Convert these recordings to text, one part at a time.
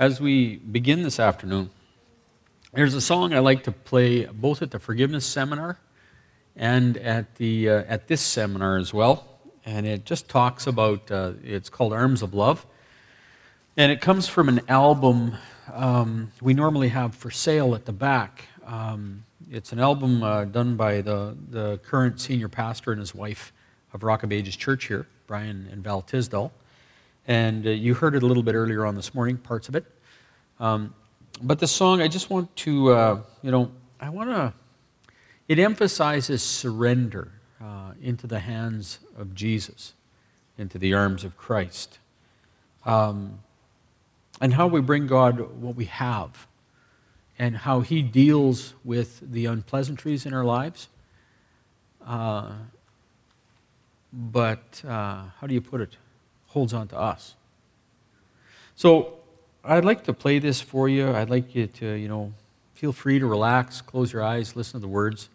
As we begin this afternoon, there's a song I like to play both at the forgiveness seminar and at, the, uh, at this seminar as well. And it just talks about, uh, it's called Arms of Love. And it comes from an album um, we normally have for sale at the back. Um, it's an album uh, done by the, the current senior pastor and his wife of Rock of Ages Church here, Brian and Val Tisdall. And uh, you heard it a little bit earlier on this morning, parts of it. Um, but the song, I just want to, uh, you know, I want to, it emphasizes surrender uh, into the hands of Jesus, into the arms of Christ, um, and how we bring God what we have, and how He deals with the unpleasantries in our lives. Uh, but uh, how do you put it? Holds on to us. So I'd like to play this for you. I'd like you to, you know, feel free to relax, close your eyes, listen to the words.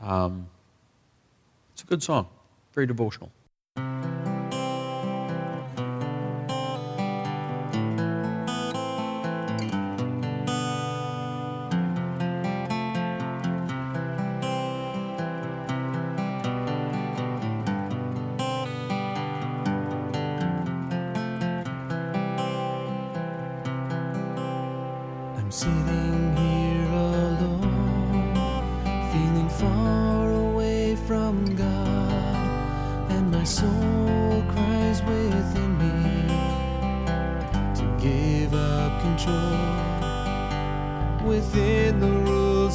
Um, it's a good song, very devotional.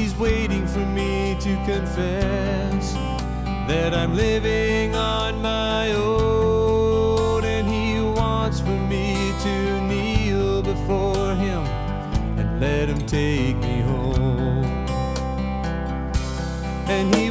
He's waiting for me to confess that I'm living on my own. And He wants for me to kneel before Him and let him take me home. And he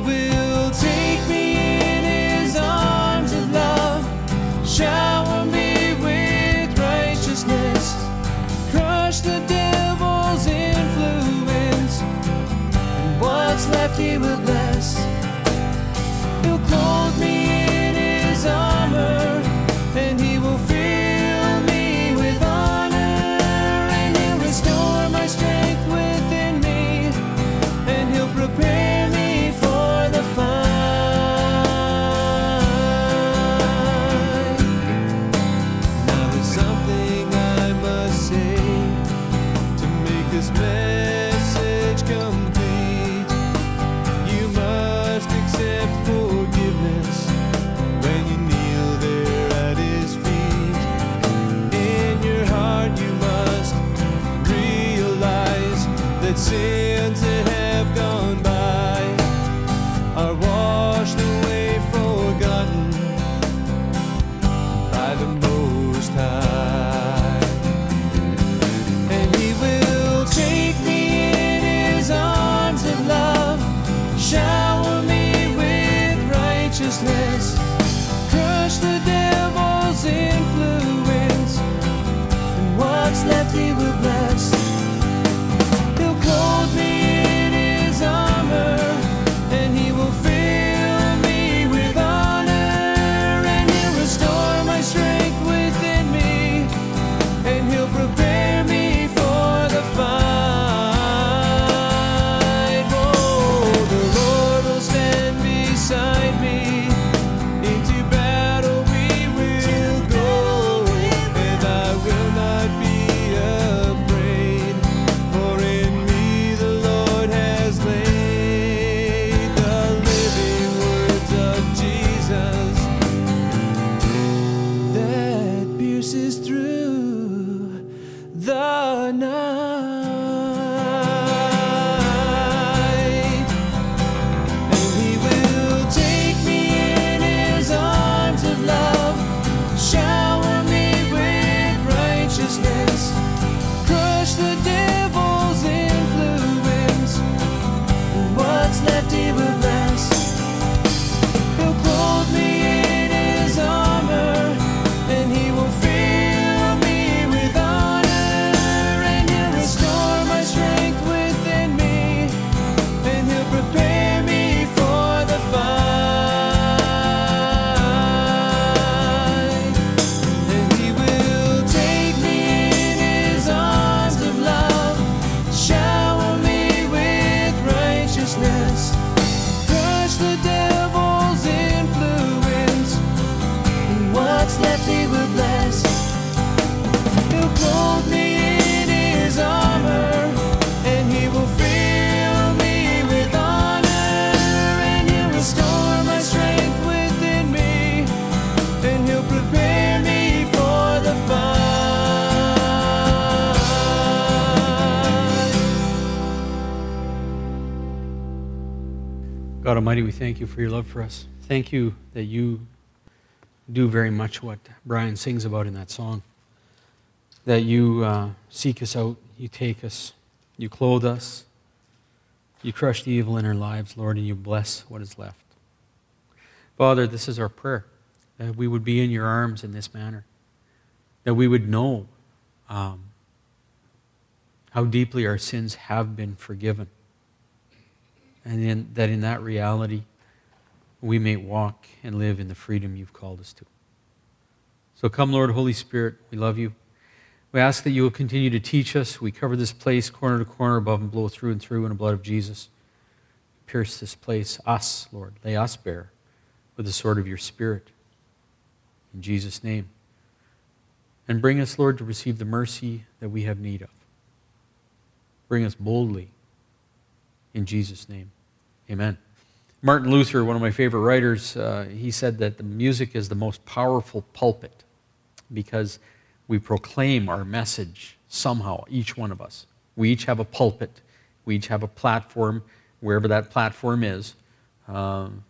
left it Almighty, we thank you for your love for us. Thank you that you do very much what Brian sings about in that song. That you uh, seek us out, you take us, you clothe us, you crush the evil in our lives, Lord, and you bless what is left. Father, this is our prayer that we would be in your arms in this manner, that we would know um, how deeply our sins have been forgiven, and in, that in that reality we may walk and live in the freedom you've called us to. So come, Lord, Holy Spirit, we love you. We ask that you will continue to teach us. We cover this place corner to corner, above and below, through and through in the blood of Jesus. Pierce this place, us, Lord. Lay us bare with the sword of your Spirit. In Jesus' name. And bring us, Lord, to receive the mercy that we have need of. Bring us boldly. In Jesus' name. Amen. Martin Luther, one of my favorite writers, uh, he said that the music is the most powerful pulpit because we proclaim our message somehow, each one of us. We each have a pulpit, we each have a platform, wherever that platform is. Um,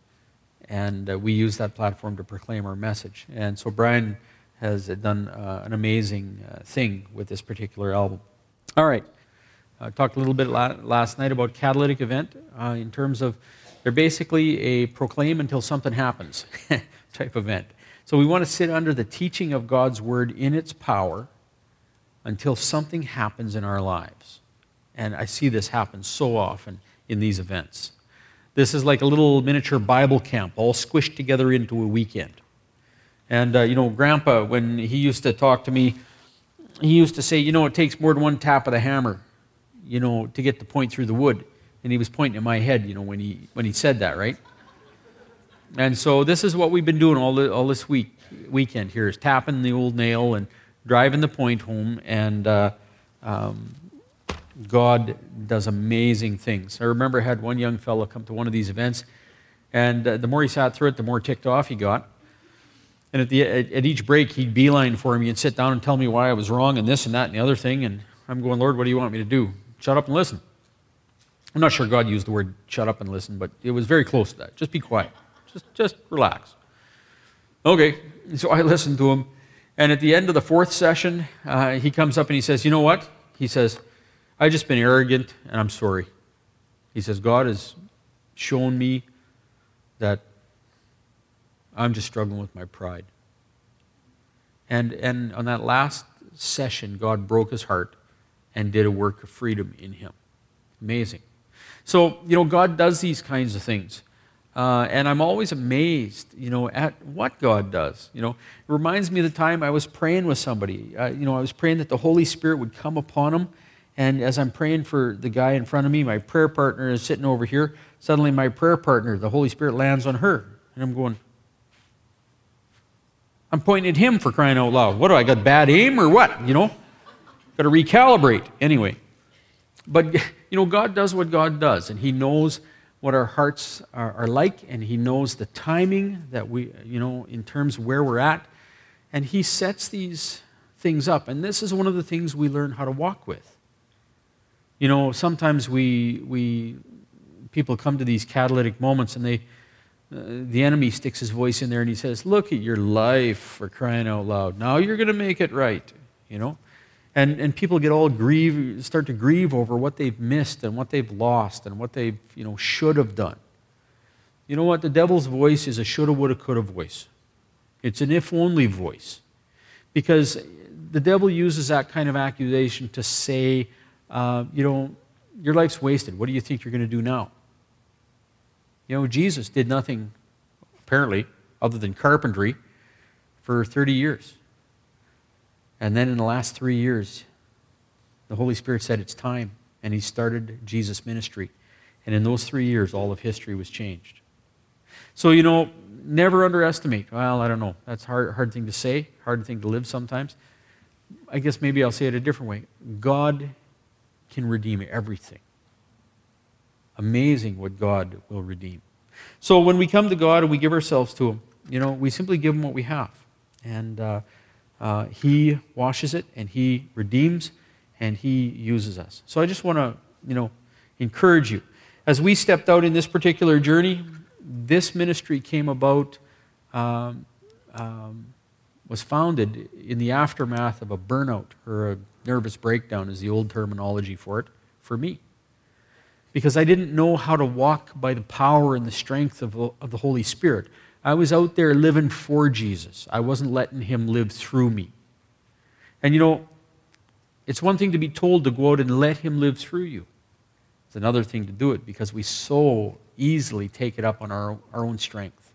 and uh, we use that platform to proclaim our message. And so Brian has done uh, an amazing uh, thing with this particular album. All right, I talked a little bit last night about catalytic event uh, in terms of they're basically a proclaim until something happens type event. So we want to sit under the teaching of God's word in its power until something happens in our lives. And I see this happen so often in these events. This is like a little miniature Bible camp, all squished together into a weekend. And, uh, you know, Grandpa, when he used to talk to me, he used to say, you know, it takes more than one tap of the hammer, you know, to get the point through the wood. And he was pointing at my head, you know, when he, when he said that, right? And so this is what we've been doing all, the, all this week, weekend here, is tapping the old nail and driving the point home. And uh, um, God does amazing things. I remember I had one young fellow come to one of these events, and uh, the more he sat through it, the more ticked off he got. And at, the, at, at, each break, he'd beeline for me and sit down and tell me why I was wrong and this and that and the other thing. And I'm going, Lord, what do you want me to do? Shut up and listen. I'm not sure God used the word shut up and listen, but it was very close to that. Just be quiet. Just, just relax. Okay, so I listened to him. And at the end of the fourth session, uh, he comes up and he says, You know what? He says, I've just been arrogant and I'm sorry. He says, God has shown me that I'm just struggling with my pride. And, and on that last session, God broke his heart and did a work of freedom in him. Amazing. So, you know, God does these kinds of things. Uh, and I'm always amazed, you know, at what God does. You know, it reminds me of the time I was praying with somebody. Uh, you know, I was praying that the Holy Spirit would come upon him and as I'm praying for the guy in front of me, my prayer partner is sitting over here. Suddenly, my prayer partner, the Holy Spirit, lands on her. And I'm going, I'm pointing at him for crying out loud. What do I got bad aim or what? You know, got to recalibrate. Anyway, but you know, God does what God does, and He knows what our hearts are, are like, and He knows the timing that we, you know, in terms of where we're at, and He sets these things up. And this is one of the things we learn how to walk with. You know, sometimes we, we people come to these catalytic moments and they, uh, the enemy sticks his voice in there and he says, Look at your life for crying out loud. Now you're going to make it right, you know? And, and people get all grieve, start to grieve over what they've missed and what they've lost and what they you know, should have done. You know what? The devil's voice is a shoulda, woulda, coulda voice. It's an if only voice. Because the devil uses that kind of accusation to say, uh, you know, your life's wasted. What do you think you're going to do now? You know, Jesus did nothing, apparently, other than carpentry for 30 years. And then in the last three years, the Holy Spirit said it's time, and he started Jesus' ministry. And in those three years, all of history was changed. So, you know, never underestimate. Well, I don't know. That's a hard, hard thing to say, hard thing to live sometimes. I guess maybe I'll say it a different way. God can redeem everything. Amazing what God will redeem. So when we come to God and we give ourselves to Him, you know, we simply give Him what we have. And uh, uh, He washes it and He redeems and He uses us. So I just want to, you know, encourage you. As we stepped out in this particular journey, this ministry came about, um, um, was founded in the aftermath of a burnout or a nervous breakdown, is the old terminology for it, for me. Because I didn't know how to walk by the power and the strength of, of the Holy Spirit. I was out there living for Jesus, I wasn't letting Him live through me. And you know, it's one thing to be told to go out and let Him live through you. It's another thing to do it because we so easily take it up on our, our own strength.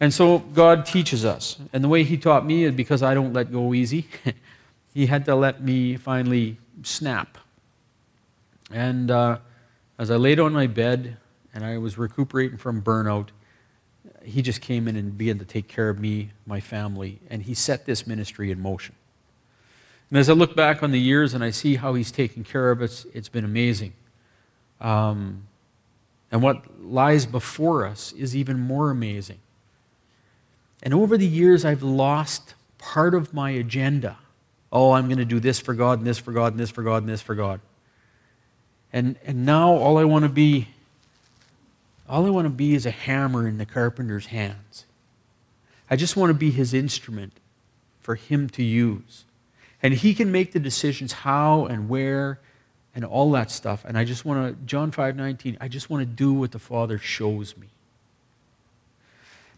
And so God teaches us. And the way He taught me is because I don't let go easy, He had to let me finally snap. And uh, as I laid on my bed and I was recuperating from burnout, He just came in and began to take care of me, my family, and He set this ministry in motion. And as I look back on the years and I see how he's taken care of us, it's been amazing. Um, and what lies before us is even more amazing. And over the years, I've lost part of my agenda. Oh, I'm going to do this for God, and this for God, and this for God, and this for God. And, and now all I want to be, all I want to be is a hammer in the carpenter's hands. I just want to be his instrument for him to use. And he can make the decisions how and where and all that stuff. And I just want to, John 5 19, I just want to do what the Father shows me.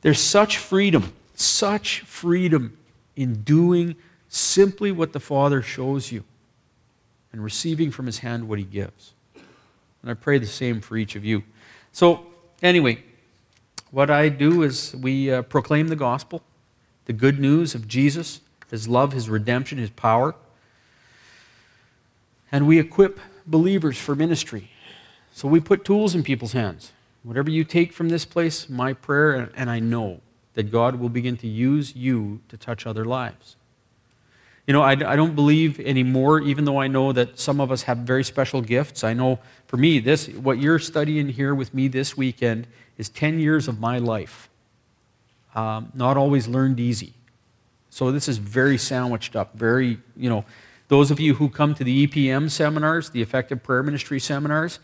There's such freedom, such freedom in doing simply what the Father shows you and receiving from his hand what he gives. And I pray the same for each of you. So, anyway, what I do is we uh, proclaim the gospel, the good news of Jesus his love, His redemption, His power. And we equip believers for ministry. So we put tools in people's hands. Whatever you take from this place, my prayer, and I know that God will begin to use you to touch other lives. You know, I, I don't believe anymore, even though I know that some of us have very special gifts. I know for me, this, what you're studying here with me this weekend is 10 years of my life. Um, not always learned easy. So this is very sandwiched up, very, you know, those of you who come to the EPM seminars, the effective prayer ministry seminars,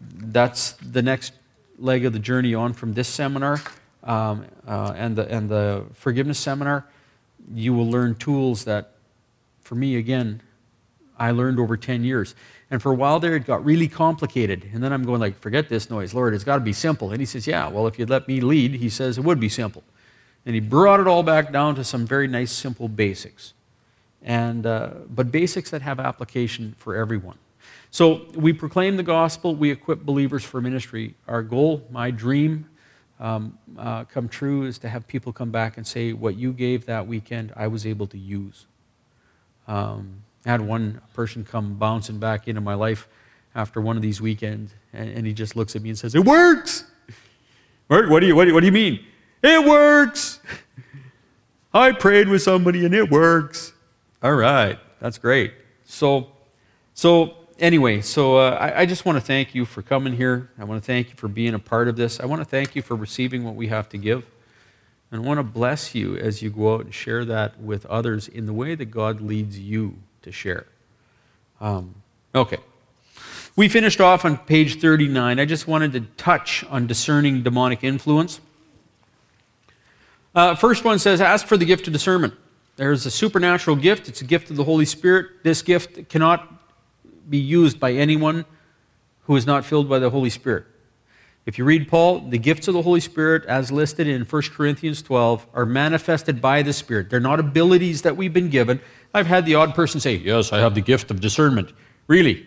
that's the next leg of the journey on from this seminar um, uh, and, the, and the forgiveness seminar. You will learn tools that, for me, again, I learned over 10 years. And for a while there, it got really complicated. And then I'm going like, forget this noise, Lord, it's got to be simple. And he says, yeah, well, if you'd let me lead, he says it would be simple. And he brought it all back down to some very nice, simple basics. And, uh, but basics that have application for everyone. So we proclaim the gospel, we equip believers for ministry. Our goal, my dream, um, uh, come true is to have people come back and say, What you gave that weekend, I was able to use. Um, I had one person come bouncing back into my life after one of these weekends, and, and he just looks at me and says, It works! What do you, what do you, what do you mean? It works. I prayed with somebody and it works. All right, that's great. So, so anyway, so uh, I, I, just want to thank you for coming here. I want to thank you for being a part of this. I want to thank you for receiving what we have to give. And I want to bless you as you go out and share that with others in the way that God leads you to share. Um, okay. We finished off on page 39. I just wanted to touch on discerning demonic influence. Uh, first one says, Ask for the gift of discernment. There's a supernatural gift, it's a gift of the Holy Spirit. This gift cannot be used by anyone who is not filled by the Holy Spirit. If you read Paul, the gifts of the Holy Spirit, as listed in 1 Corinthians 12, are manifested by the Spirit. They're not abilities that we've been given. I've had the odd person say, Yes, I have the gift of discernment. Really?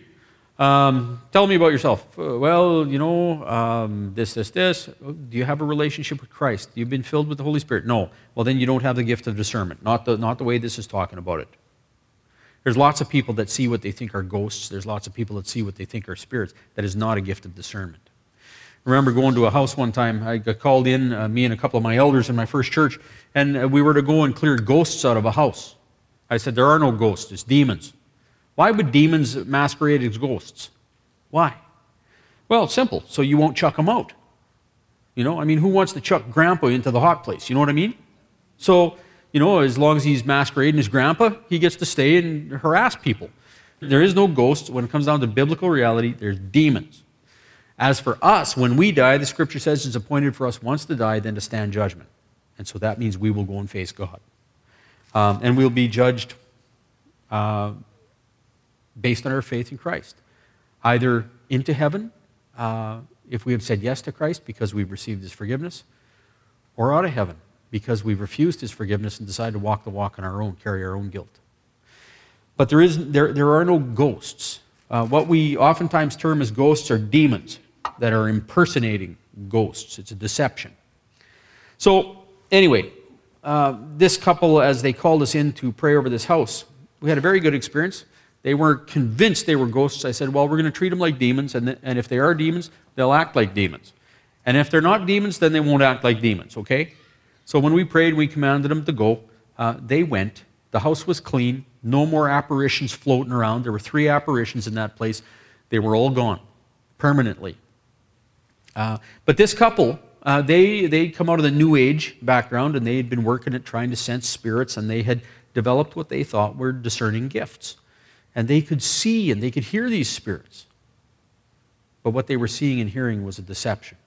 Um, tell me about yourself. Uh, well, you know, um, this, this, this. Do you have a relationship with Christ? You've been filled with the Holy Spirit? No. Well, then you don't have the gift of discernment. Not the, not the way this is talking about it. There's lots of people that see what they think are ghosts. There's lots of people that see what they think are spirits. That is not a gift of discernment. Remember going to a house one time. I got called in, uh, me and a couple of my elders in my first church, and uh, we were to go and clear ghosts out of a house. I said, There are no ghosts, it's demons. Why would demons masquerade as ghosts? Why? Well, simple. So you won't chuck them out. You know, I mean, who wants to chuck grandpa into the hot place? You know what I mean? So, you know, as long as he's masquerading as grandpa, he gets to stay and harass people. There is no ghost. When it comes down to biblical reality, there's demons. As for us, when we die, the scripture says it's appointed for us once to die, then to stand judgment. And so that means we will go and face God. Um, and we'll be judged uh, based on our faith in Christ, either into heaven, uh, if we have said yes to Christ because we've received his forgiveness, or out of heaven because we've refused his forgiveness and decided to walk the walk on our own, carry our own guilt. But there, is, there, there are no ghosts. Uh, what we oftentimes term as ghosts are demons that are impersonating ghosts. It's a deception. So, anyway, uh, this couple, as they called us in to pray over this house, we had a very good experience. They weren't convinced they were ghosts. I said, Well, we're going to treat them like demons, and, th- and if they are demons, they'll act like demons. And if they're not demons, then they won't act like demons, okay? So when we prayed, we commanded them to go. Uh, they went. The house was clean. No more apparitions floating around. There were three apparitions in that place. They were all gone permanently. Uh, but this couple, uh, they, they'd come out of the New Age background and they had been working at trying to sense spirits and they had developed what they thought were discerning gifts. And they could see and they could hear these spirits. But what they were seeing and hearing was a deception.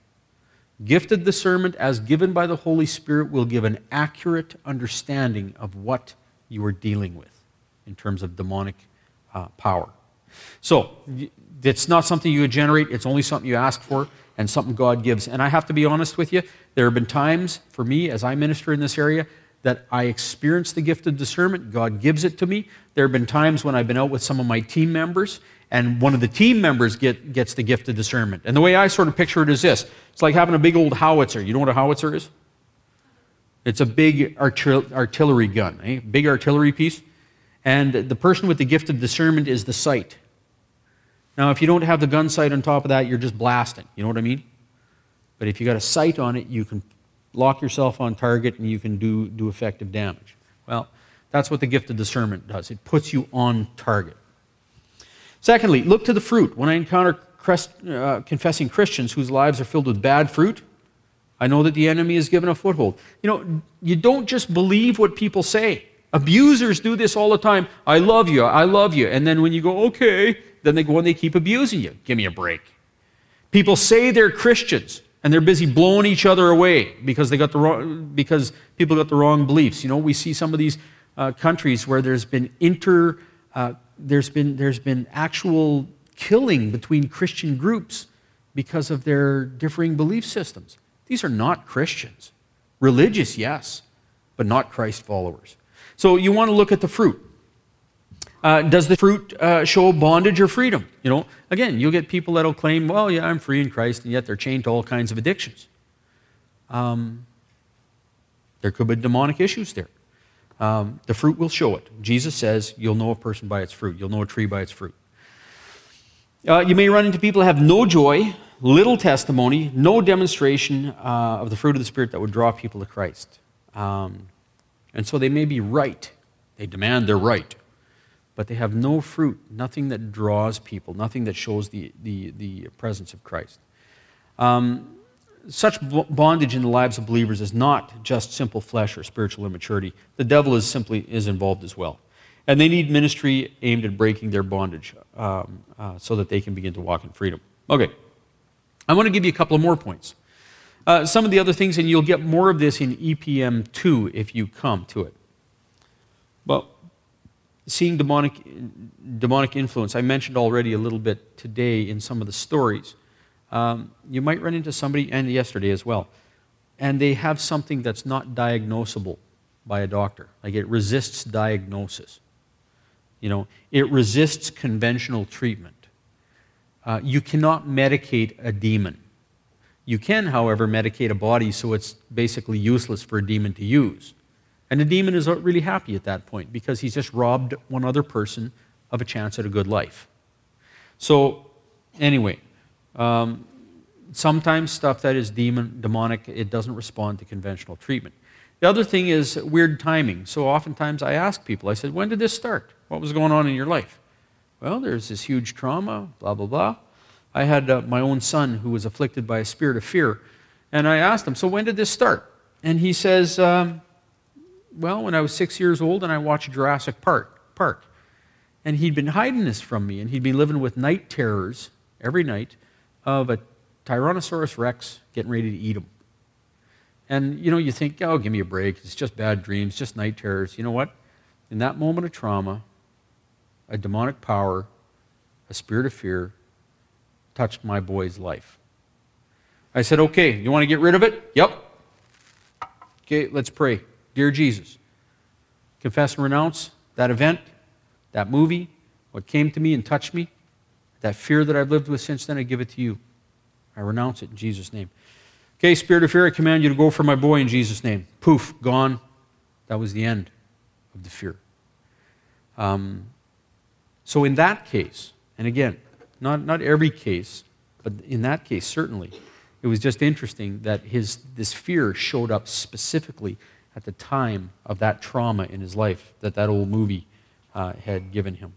Gifted discernment, as given by the Holy Spirit, will give an accurate understanding of what you are dealing with in terms of demonic uh, power. So, it's not something you generate, it's only something you ask for and something God gives. And I have to be honest with you, there have been times for me as I minister in this area that I experience the gift of discernment. God gives it to me. There have been times when I've been out with some of my team members and one of the team members get, gets the gift of discernment. And the way I sort of picture it is this it's like having a big old howitzer. You know what a howitzer is? It's a big artillery gun, eh? big artillery piece. And the person with the gift of discernment is the sight. Now, if you don't have the gun sight on top of that, you're just blasting. You know what I mean? But if you got a sight on it, you can lock yourself on target and you can do, do effective damage. Well, that's what the gift of discernment does. It puts you on target. Secondly, look to the fruit. When I encounter uh, confessing Christians whose lives are filled with bad fruit, I know that the enemy is given a foothold. You know, you don't just believe what people say. Abusers do this all the time. I love you, I love you. And then when you go, okay, then they go and they keep abusing you. Give me a break. People say they're Christians and they're busy blowing each other away because they got the wrong, because people got the wrong beliefs. You know, we see some of these uh, countries where there's been inter uh, there's been, there's been actual killing between Christian groups because of their differing belief systems. These are not Christians. Religious, yes, but not Christ followers. So you want to look at the fruit. Uh, does the fruit uh, show bondage or freedom? You know, again, you'll get people that'll claim, well, yeah, I'm free in Christ, and yet they're chained to all kinds of addictions. Um, there could be demonic issues there. Um, the fruit will show it. Jesus says, You'll know a person by its fruit, you'll know a tree by its fruit. Uh, you may run into people who have no joy, little testimony, no demonstration uh, of the fruit of the Spirit that would draw people to Christ. Um, and so they may be right. They demand their right. But they have no fruit, nothing that draws people, nothing that shows the, the, the presence of Christ. Um, such bondage in the lives of believers is not just simple flesh or spiritual immaturity. The devil is simply is involved as well. And they need ministry aimed at breaking their bondage um, uh, so that they can begin to walk in freedom. Okay. I want to give you a couple of more points. Uh, some of the other things, and you'll get more of this in EPM 2 if you come to it. Well, seeing demonic, demonic influence, I mentioned already a little bit today in some of the stories. Um, you might run into somebody, and yesterday as well, and they have something that's not diagnosable by a doctor. Like it resists diagnosis. You know, it resists conventional treatment. Uh, you cannot medicate a demon. You can, however, medicate a body so it's basically useless for a demon to use. And the demon is really happy at that point because he's just robbed one other person of a chance at a good life. So, anyway, um, sometimes stuff that is demon, demonic, it doesn't respond to conventional treatment. The other thing is weird timing. So oftentimes I ask people, I said, when did this start? What was going on in your life? Well, there's this huge trauma, blah, blah, blah. I had uh, my own son who was afflicted by a spirit of fear. And I asked him, so when did this start? And he says, um, well, when I was six years old and I watched Jurassic Park. Park. And he'd been hiding this from me, and he'd been living with night terrors every night of a Tyrannosaurus Rex getting ready to eat him. And you know, you think, oh, give me a break. It's just bad dreams, just night terrors. You know what? In that moment of trauma, a demonic power, a spirit of fear, touched my boy's life. I said, okay, you want to get rid of it? Yep. Okay, let's pray. Dear Jesus, confess and renounce that event, that movie, what came to me and touched me, that fear that I've lived with since then, I give it to you. I renounce it in Jesus' name. Okay, spirit of fear, I command you to go for my boy in Jesus' name. Poof, gone. That was the end of the fear. Um, so, in that case, and again, not, not every case, but in that case, certainly, it was just interesting that his, this fear showed up specifically at the time of that trauma in his life that that old movie uh, had given him.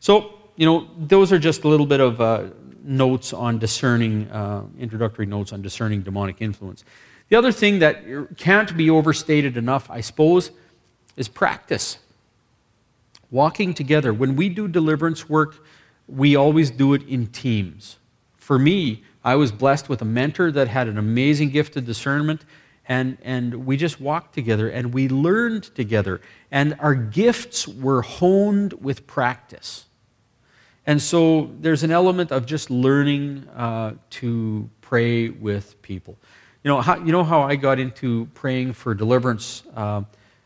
So, you know, those are just a little bit of uh, notes on discerning, uh, introductory notes on discerning demonic influence. The other thing that can't be overstated enough, I suppose, is practice. Walking together. When we do deliverance work, we always do it in teams. For me, I was blessed with a mentor that had an amazing gift of discernment, and, and we just walked together and we learned together. And our gifts were honed with practice. And so there's an element of just learning uh, to pray with people. You know, how, you know how I got into praying for deliverance? Uh,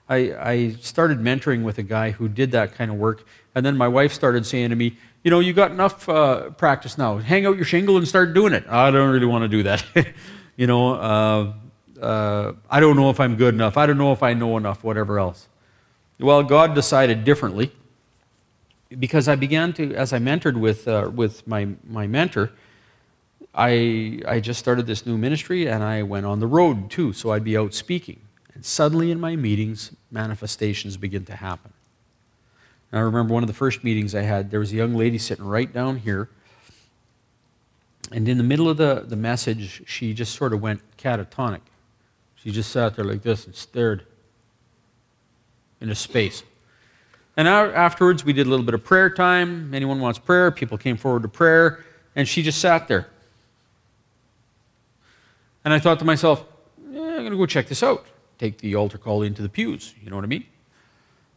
I, I started mentoring with a guy who did that kind of work, and then my wife started saying to me, you know, you got enough uh, practice now. Hang out your shingle and start doing it. I don't really want to do that. you know, uh, uh, I don't know if I'm good enough. I don't know if I know enough, whatever else. Well, God decided differently because I began to, as I mentored with, uh, with my, my mentor, I, I just started this new ministry and I went on the road too, so I'd be out speaking. And suddenly in my meetings, manifestations begin to happen. And I remember one of the first meetings I had, there was a young lady sitting right down here. And in the middle of the, the message, she just sort of went catatonic. She just sat there like this and stared into space. And afterwards, we did a little bit of prayer time. Anyone wants prayer? People came forward to prayer, and she just sat there. And I thought to myself, yeah, I'm going to go check this out. Take the altar call into the pews. You know what I mean?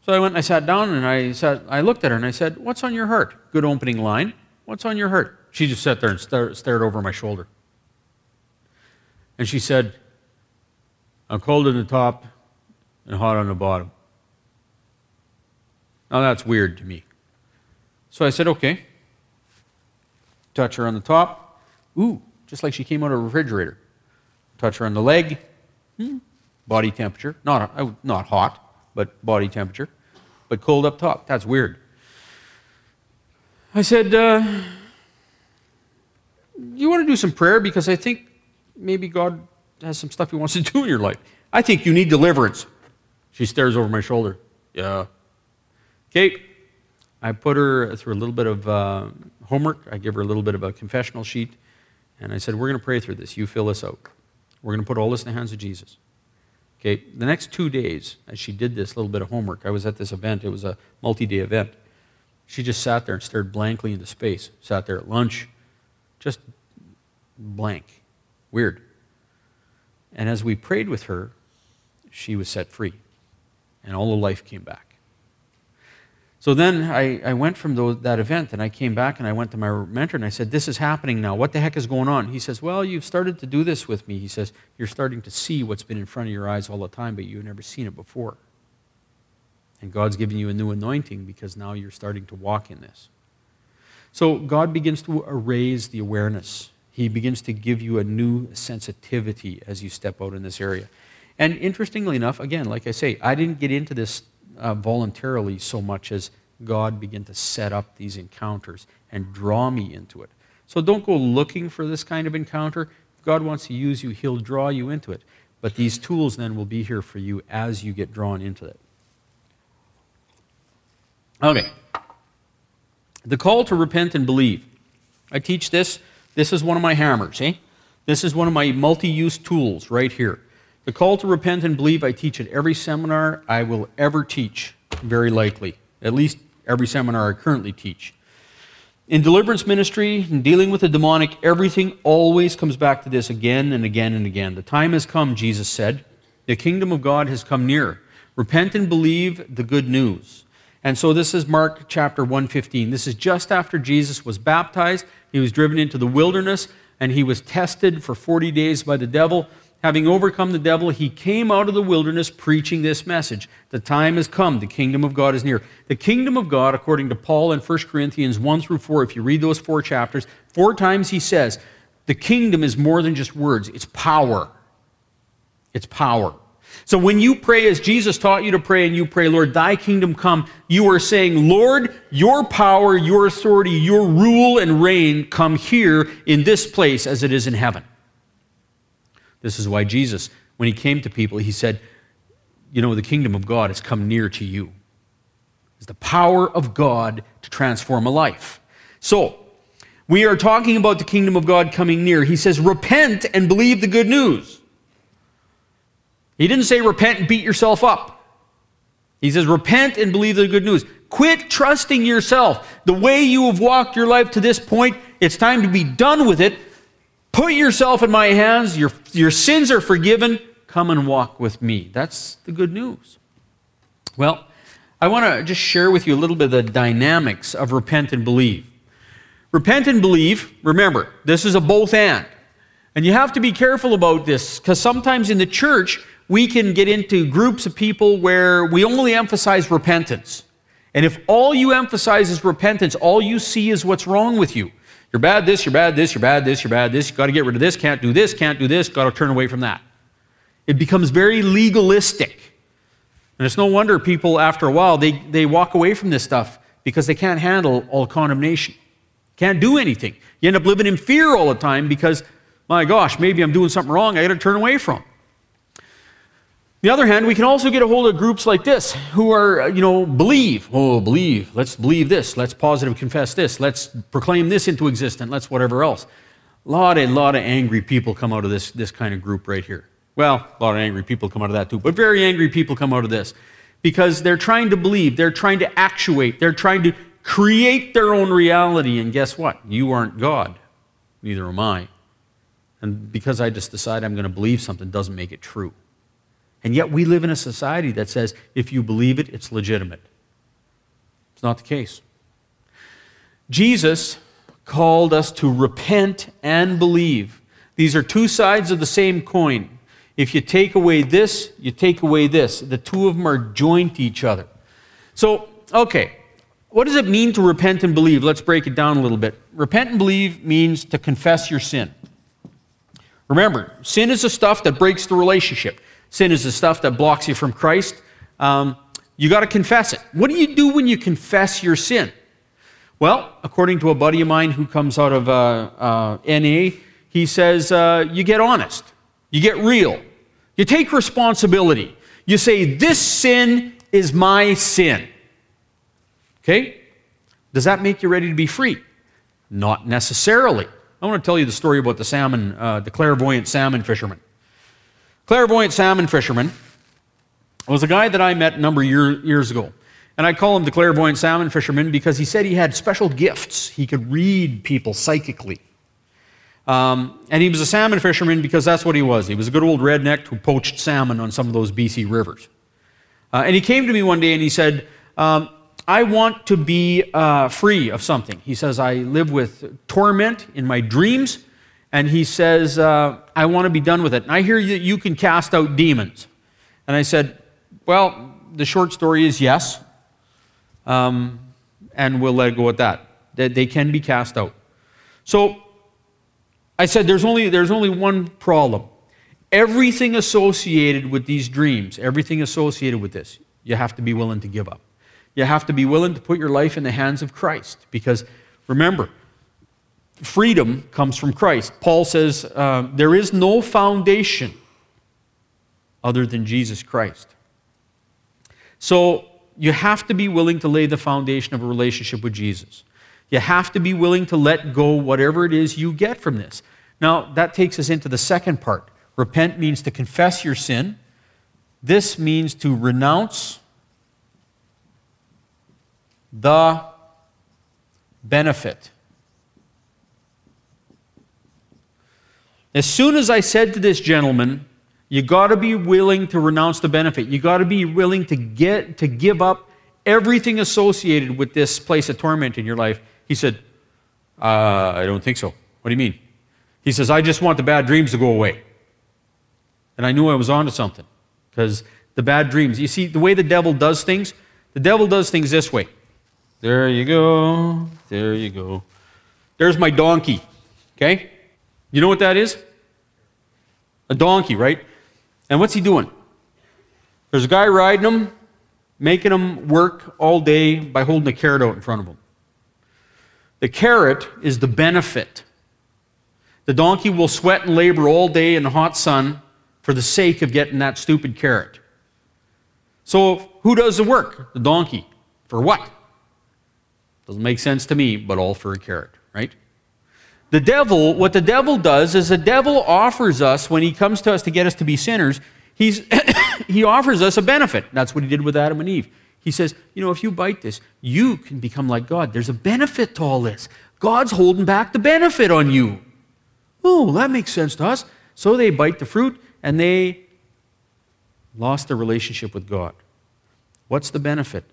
So I went and I sat down and I, sat, I looked at her and I said, What's on your heart? Good opening line. What's on your heart? She just sat there and star- stared over my shoulder. And she said, I'm cold in the top and hot on the bottom. Now that's weird to me. So I said, okay. Touch her on the top. Ooh, just like she came out of a refrigerator. Touch her on the leg. Hmm. Body temperature. Not, uh, not hot, but body temperature. But cold up top. That's weird. I said, uh, You want to do some prayer? Because I think maybe God has some stuff He wants to do in your life. I think you need deliverance. She stares over my shoulder. Yeah. Okay, I put her through a little bit of uh, homework. I give her a little bit of a confessional sheet. And I said, We're going to pray through this. You fill this out. We're going to put all this in the hands of Jesus. Okay, the next two days, as she did this little bit of homework, I was at this event. It was a multi day event. She just sat there and stared blankly into space. Sat there at lunch, just blank. Weird. And as we prayed with her, she was set free. And all the life came back. So then I, I went from those, that event and I came back and I went to my mentor and I said, This is happening now. What the heck is going on? He says, Well, you've started to do this with me. He says, You're starting to see what's been in front of your eyes all the time, but you've never seen it before. And God's giving you a new anointing because now you're starting to walk in this. So God begins to raise the awareness. He begins to give you a new sensitivity as you step out in this area. And interestingly enough, again, like I say, I didn't get into this uh, voluntarily so much as God began to set up these encounters and draw me into it. So don't go looking for this kind of encounter. If God wants to use you, He'll draw you into it. But these tools then will be here for you as you get drawn into it. Okay. The call to repent and believe. I teach this. This is one of my hammers, eh? This is one of my multi use tools right here. The call to repent and believe, I teach at every seminar I will ever teach, very likely. At least every seminar I currently teach. in deliverance ministry and dealing with the demonic, everything always comes back to this again and again and again. The time has come, Jesus said. The kingdom of God has come near. Repent and believe the good news. And so this is Mark chapter 115. This is just after Jesus was baptized. He was driven into the wilderness and he was tested for 40 days by the devil. Having overcome the devil, he came out of the wilderness preaching this message. The time has come, the kingdom of God is near. The kingdom of God, according to Paul in 1 Corinthians 1 through 4, if you read those four chapters, four times he says, the kingdom is more than just words, it's power. It's power. So when you pray as Jesus taught you to pray and you pray, Lord, thy kingdom come, you are saying, Lord, your power, your authority, your rule and reign come here in this place as it is in heaven. This is why Jesus, when he came to people, he said, You know, the kingdom of God has come near to you. It's the power of God to transform a life. So, we are talking about the kingdom of God coming near. He says, Repent and believe the good news. He didn't say repent and beat yourself up. He says, Repent and believe the good news. Quit trusting yourself. The way you have walked your life to this point, it's time to be done with it Put yourself in my hands. Your, your sins are forgiven. Come and walk with me. That's the good news. Well, I want to just share with you a little bit of the dynamics of repent and believe. Repent and believe, remember, this is a both and. And you have to be careful about this because sometimes in the church, we can get into groups of people where we only emphasize repentance. And if all you emphasize is repentance, all you see is what's wrong with you. You're bad this, you're bad this, you're bad this, you're bad this. You've got to get rid of this, can't do this, can't do this, got to turn away from that. It becomes very legalistic. And it's no wonder people, after a while, they, they walk away from this stuff because they can't handle all condemnation. Can't do anything. You end up living in fear all the time because, my gosh, maybe I'm doing something wrong, I got to turn away from the other hand, we can also get a hold of groups like this who are, uh, you know, believe. Oh, believe. Let's believe this. Let's positive confess this. Let's proclaim this into existence. Let's whatever else. A lot, a lot of angry people come out of this, this kind of group right here. Well, a lot of angry people come out of that too, but very angry people come out of this because they're trying to believe, they're trying to actuate, they're trying to create their own reality. And guess what? You aren't God. Neither am I. And because I just decide I'm going to believe something doesn't make it true. And yet we live in a society that says if you believe it, it's legitimate. It's not the case. Jesus called us to repent and believe. These are two sides of the same coin. If you take away this, you take away this. The two of them are joined to each other. So, okay, what does it mean to repent and believe? Let's break it down a little bit. Repent and believe means to confess your sin. Remember, sin is the stuff that breaks the relationship. Sin is the stuff that blocks you from Christ. Um, you got to confess it. What do you do when you confess your sin? Well, according to a buddy of mine who comes out of uh, uh, NA, he says uh, you get honest, you get real, you take responsibility. You say, This sin is my sin. Okay? Does that make you ready to be free? Not necessarily. I want to tell you the story about the salmon, uh, the clairvoyant salmon fisherman. Clairvoyant salmon fisherman was a guy that I met a number of year, years ago. And I call him the clairvoyant salmon fisherman because he said he had special gifts. He could read people psychically. Um, and he was a salmon fisherman because that's what he was. He was a good old redneck who poached salmon on some of those BC rivers. Uh, and he came to me one day and he said, um, I want to be uh, free of something. He says, I live with torment in my dreams and he says, uh, I want to be done with it. And I hear that you can cast out demons. And I said, Well, the short story is yes. Um, and we'll let it go at that. That they can be cast out. So I said, there's only, there's only one problem. Everything associated with these dreams, everything associated with this, you have to be willing to give up. You have to be willing to put your life in the hands of Christ. Because remember, freedom comes from Christ. Paul says uh, there is no foundation other than Jesus Christ. So you have to be willing to lay the foundation of a relationship with Jesus. You have to be willing to let go whatever it is you get from this. Now, that takes us into the second part. Repent means to confess your sin. This means to renounce the benefit As soon as I said to this gentleman, you got to be willing to renounce the benefit. You got to be willing to get to give up everything associated with this place of torment in your life. He said, uh, I don't think so. What do you mean? He says, I just want the bad dreams to go away. And I knew I was onto something because the bad dreams. You see, the way the devil does things, the devil does things this way. There you go. There you go. There's my donkey. Okay? You know what that is? A donkey, right? And what's he doing? There's a guy riding him, making him work all day by holding a carrot out in front of him. The carrot is the benefit. The donkey will sweat and labor all day in the hot sun for the sake of getting that stupid carrot. So, who does the work? The donkey. For what? Doesn't make sense to me, but all for a carrot, right? The devil, what the devil does is the devil offers us, when he comes to us to get us to be sinners, he's, he offers us a benefit. That's what he did with Adam and Eve. He says, you know, if you bite this, you can become like God. There's a benefit to all this. God's holding back the benefit on you. Oh, that makes sense to us. So they bite the fruit and they lost their relationship with God. What's the benefit?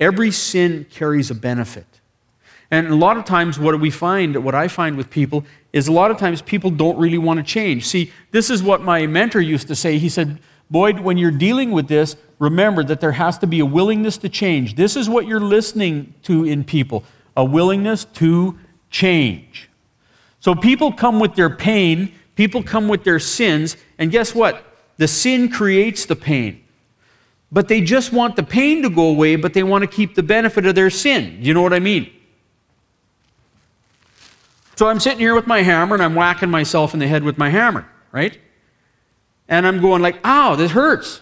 Every sin carries a benefit. And a lot of times, what we find, what I find with people, is a lot of times people don't really want to change. See, this is what my mentor used to say. He said, Boyd, when you're dealing with this, remember that there has to be a willingness to change. This is what you're listening to in people a willingness to change. So people come with their pain, people come with their sins, and guess what? The sin creates the pain. But they just want the pain to go away, but they want to keep the benefit of their sin. You know what I mean? So I'm sitting here with my hammer and I'm whacking myself in the head with my hammer, right? And I'm going like, ow, this hurts.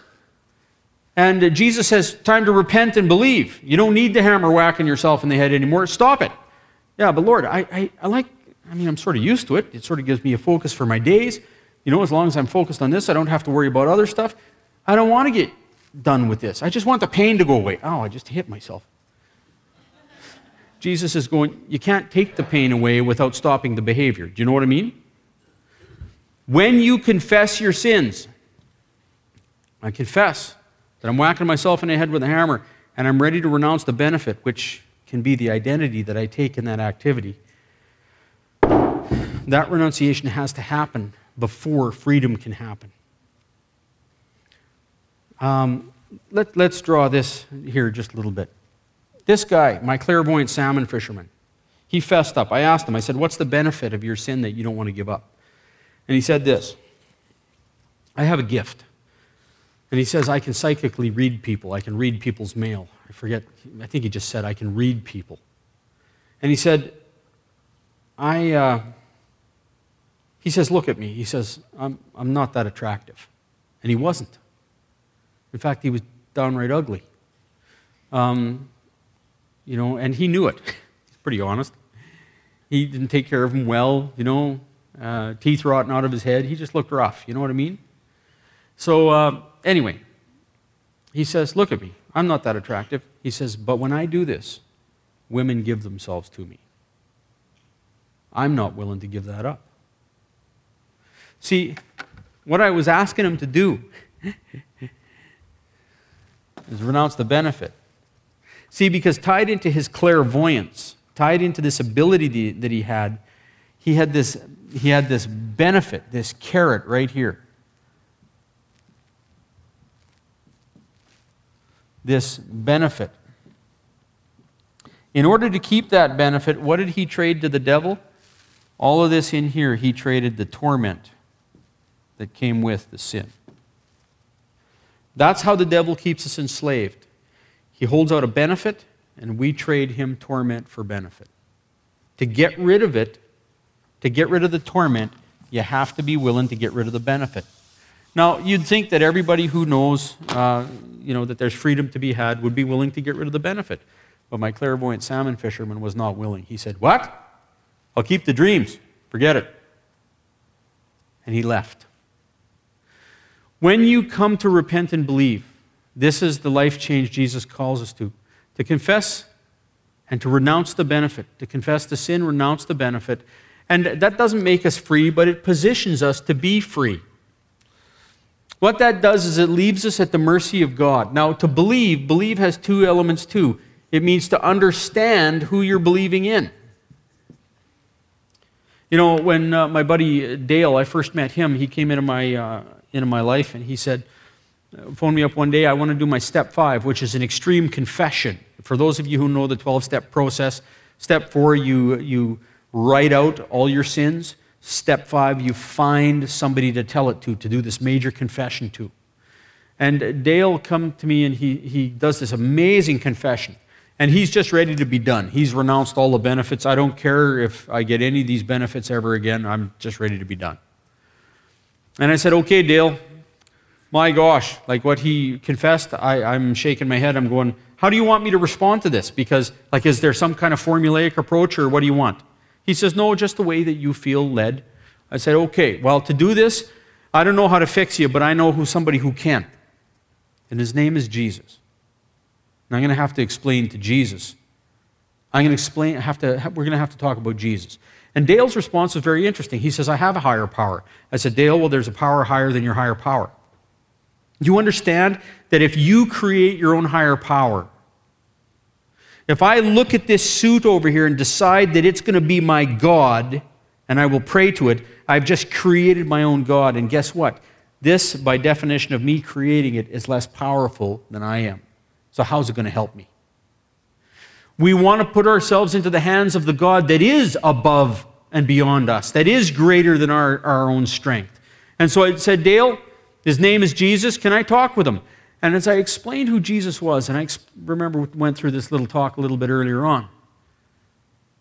And uh, Jesus says, time to repent and believe. You don't need the hammer whacking yourself in the head anymore. Stop it. Yeah, but Lord, I, I, I like, I mean, I'm sort of used to it. It sort of gives me a focus for my days. You know, as long as I'm focused on this, I don't have to worry about other stuff. I don't want to get done with this. I just want the pain to go away. Oh, I just hit myself. Jesus is going, you can't take the pain away without stopping the behavior. Do you know what I mean? When you confess your sins, I confess that I'm whacking myself in the head with a hammer and I'm ready to renounce the benefit, which can be the identity that I take in that activity. That renunciation has to happen before freedom can happen. Um, let, let's draw this here just a little bit. This guy, my clairvoyant salmon fisherman, he fessed up. I asked him, I said, What's the benefit of your sin that you don't want to give up? And he said this I have a gift. And he says, I can psychically read people. I can read people's mail. I forget, I think he just said, I can read people. And he said, I, uh, he says, look at me. He says, I'm, I'm not that attractive. And he wasn't. In fact, he was downright ugly. Um, you know, and he knew it. He's pretty honest. He didn't take care of him well, you know, uh, teeth rotting out of his head. He just looked rough. You know what I mean? So, uh, anyway, he says, Look at me. I'm not that attractive. He says, But when I do this, women give themselves to me. I'm not willing to give that up. See, what I was asking him to do is renounce the benefit. See, because tied into his clairvoyance, tied into this ability that he had, he had this, he had this benefit, this carrot right here. This benefit. In order to keep that benefit, what did he trade to the devil? All of this in here, he traded the torment that came with the sin. That's how the devil keeps us enslaved. He holds out a benefit, and we trade him torment for benefit. To get rid of it, to get rid of the torment, you have to be willing to get rid of the benefit. Now, you'd think that everybody who knows, uh, you know, that there's freedom to be had would be willing to get rid of the benefit. But my clairvoyant salmon fisherman was not willing. He said, What? I'll keep the dreams. Forget it. And he left. When you come to repent and believe, this is the life change Jesus calls us to to confess and to renounce the benefit, to confess the sin, renounce the benefit, And that doesn't make us free, but it positions us to be free. What that does is it leaves us at the mercy of God. Now, to believe, believe has two elements too. It means to understand who you're believing in. You know, when uh, my buddy Dale, I first met him, he came into my, uh, into my life and he said, Uh, phoned me up one day, I want to do my step five, which is an extreme confession. For those of you who know the 12 step process, step four, you, you write out all your sins. Step five, you find somebody to tell it to, to do this major confession to. And Dale come to me and he, he does this amazing confession. And he's just ready to be done. He's renounced all the benefits. I don't care if I get any of these benefits ever again. I'm just ready to be done. And I said, okay, Dale, my gosh, like what he confessed, I, I'm shaking my head. I'm going, how do you want me to respond to this? Because, like, is there some kind of formulaic approach or what do you want? He says, no, just the way that you feel led. I said, okay, well, to do this, I don't know how to fix you, but I know who somebody who can. And his name is Jesus. And I'm going to have to explain to Jesus. I'm going to explain, have to, we're going to have to talk about Jesus. And Dale's response was very interesting. He says, I have a higher power. I said, Dale, well, there's a power higher than your higher power. You understand that if you create your own higher power, if I look at this suit over here and decide that it's going to be my God and I will pray to it, I've just created my own God. And guess what? This, by definition of me creating it, is less powerful than I am. So, how's it going to help me? We want to put ourselves into the hands of the God that is above and beyond us, that is greater than our, our own strength. And so I said, Dale, his name is Jesus. Can I talk with him? And as I explained who Jesus was, and I remember went through this little talk a little bit earlier on,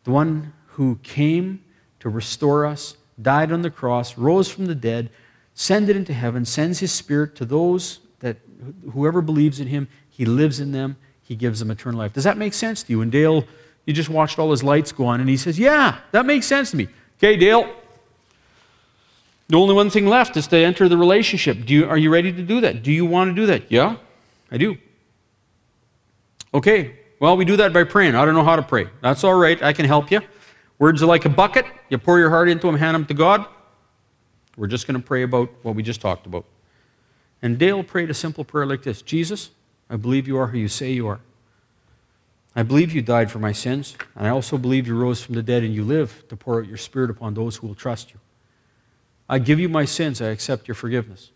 the one who came to restore us, died on the cross, rose from the dead, ascended into heaven, sends his spirit to those that whoever believes in him, he lives in them, he gives them eternal life. Does that make sense to you? And Dale, you just watched all his lights go on, and he says, Yeah, that makes sense to me. Okay, Dale, the only one thing left is to enter the relationship. Do you, are you ready to do that? Do you want to do that? Yeah, I do. Okay, well, we do that by praying. I don't know how to pray. That's all right. I can help you. Words are like a bucket. You pour your heart into them, hand them to God. We're just going to pray about what we just talked about. And Dale prayed a simple prayer like this Jesus, I believe you are who you say you are. I believe you died for my sins, and I also believe you rose from the dead and you live to pour out your spirit upon those who will trust you. I give you my sins. I accept your forgiveness.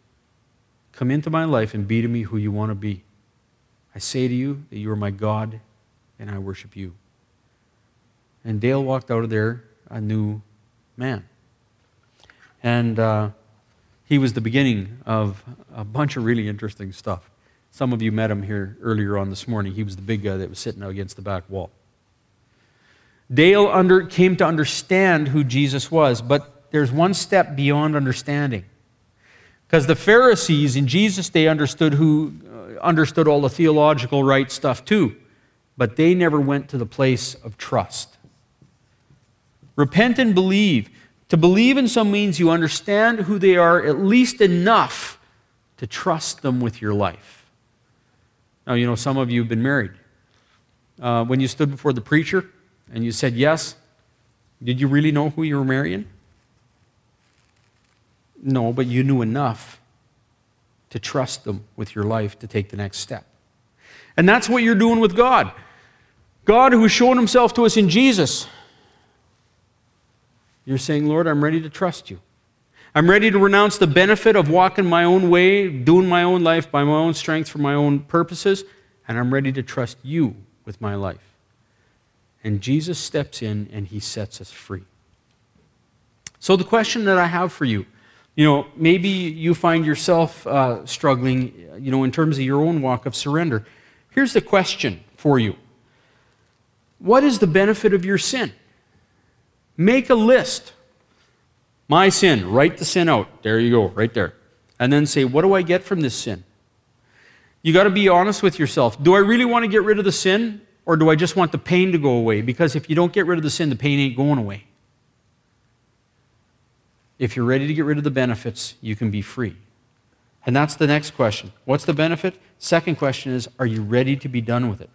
Come into my life and be to me who you want to be. I say to you that you are my God and I worship you. And Dale walked out of there a new man. And uh, he was the beginning of a bunch of really interesting stuff. Some of you met him here earlier on this morning. He was the big guy that was sitting against the back wall. Dale under, came to understand who Jesus was, but there's one step beyond understanding. Because the Pharisees in Jesus' day understood who uh, understood all the theological right stuff too, but they never went to the place of trust. Repent and believe. To believe in some means you understand who they are at least enough to trust them with your life. Now, you know, some of you have been married. Uh, when you stood before the preacher and you said yes, did you really know who you were marrying? No, but you knew enough to trust them with your life to take the next step. And that's what you're doing with God. God, who has shown himself to us in Jesus, you're saying, Lord, I'm ready to trust you. I'm ready to renounce the benefit of walking my own way, doing my own life by my own strength for my own purposes, and I'm ready to trust you with my life. And Jesus steps in and he sets us free. So, the question that I have for you you know, maybe you find yourself uh, struggling, you know, in terms of your own walk of surrender. Here's the question for you What is the benefit of your sin? Make a list. My sin, write the sin out. There you go, right there. And then say, What do I get from this sin? You got to be honest with yourself. Do I really want to get rid of the sin, or do I just want the pain to go away? Because if you don't get rid of the sin, the pain ain't going away. If you're ready to get rid of the benefits, you can be free. And that's the next question. What's the benefit? Second question is, are you ready to be done with it?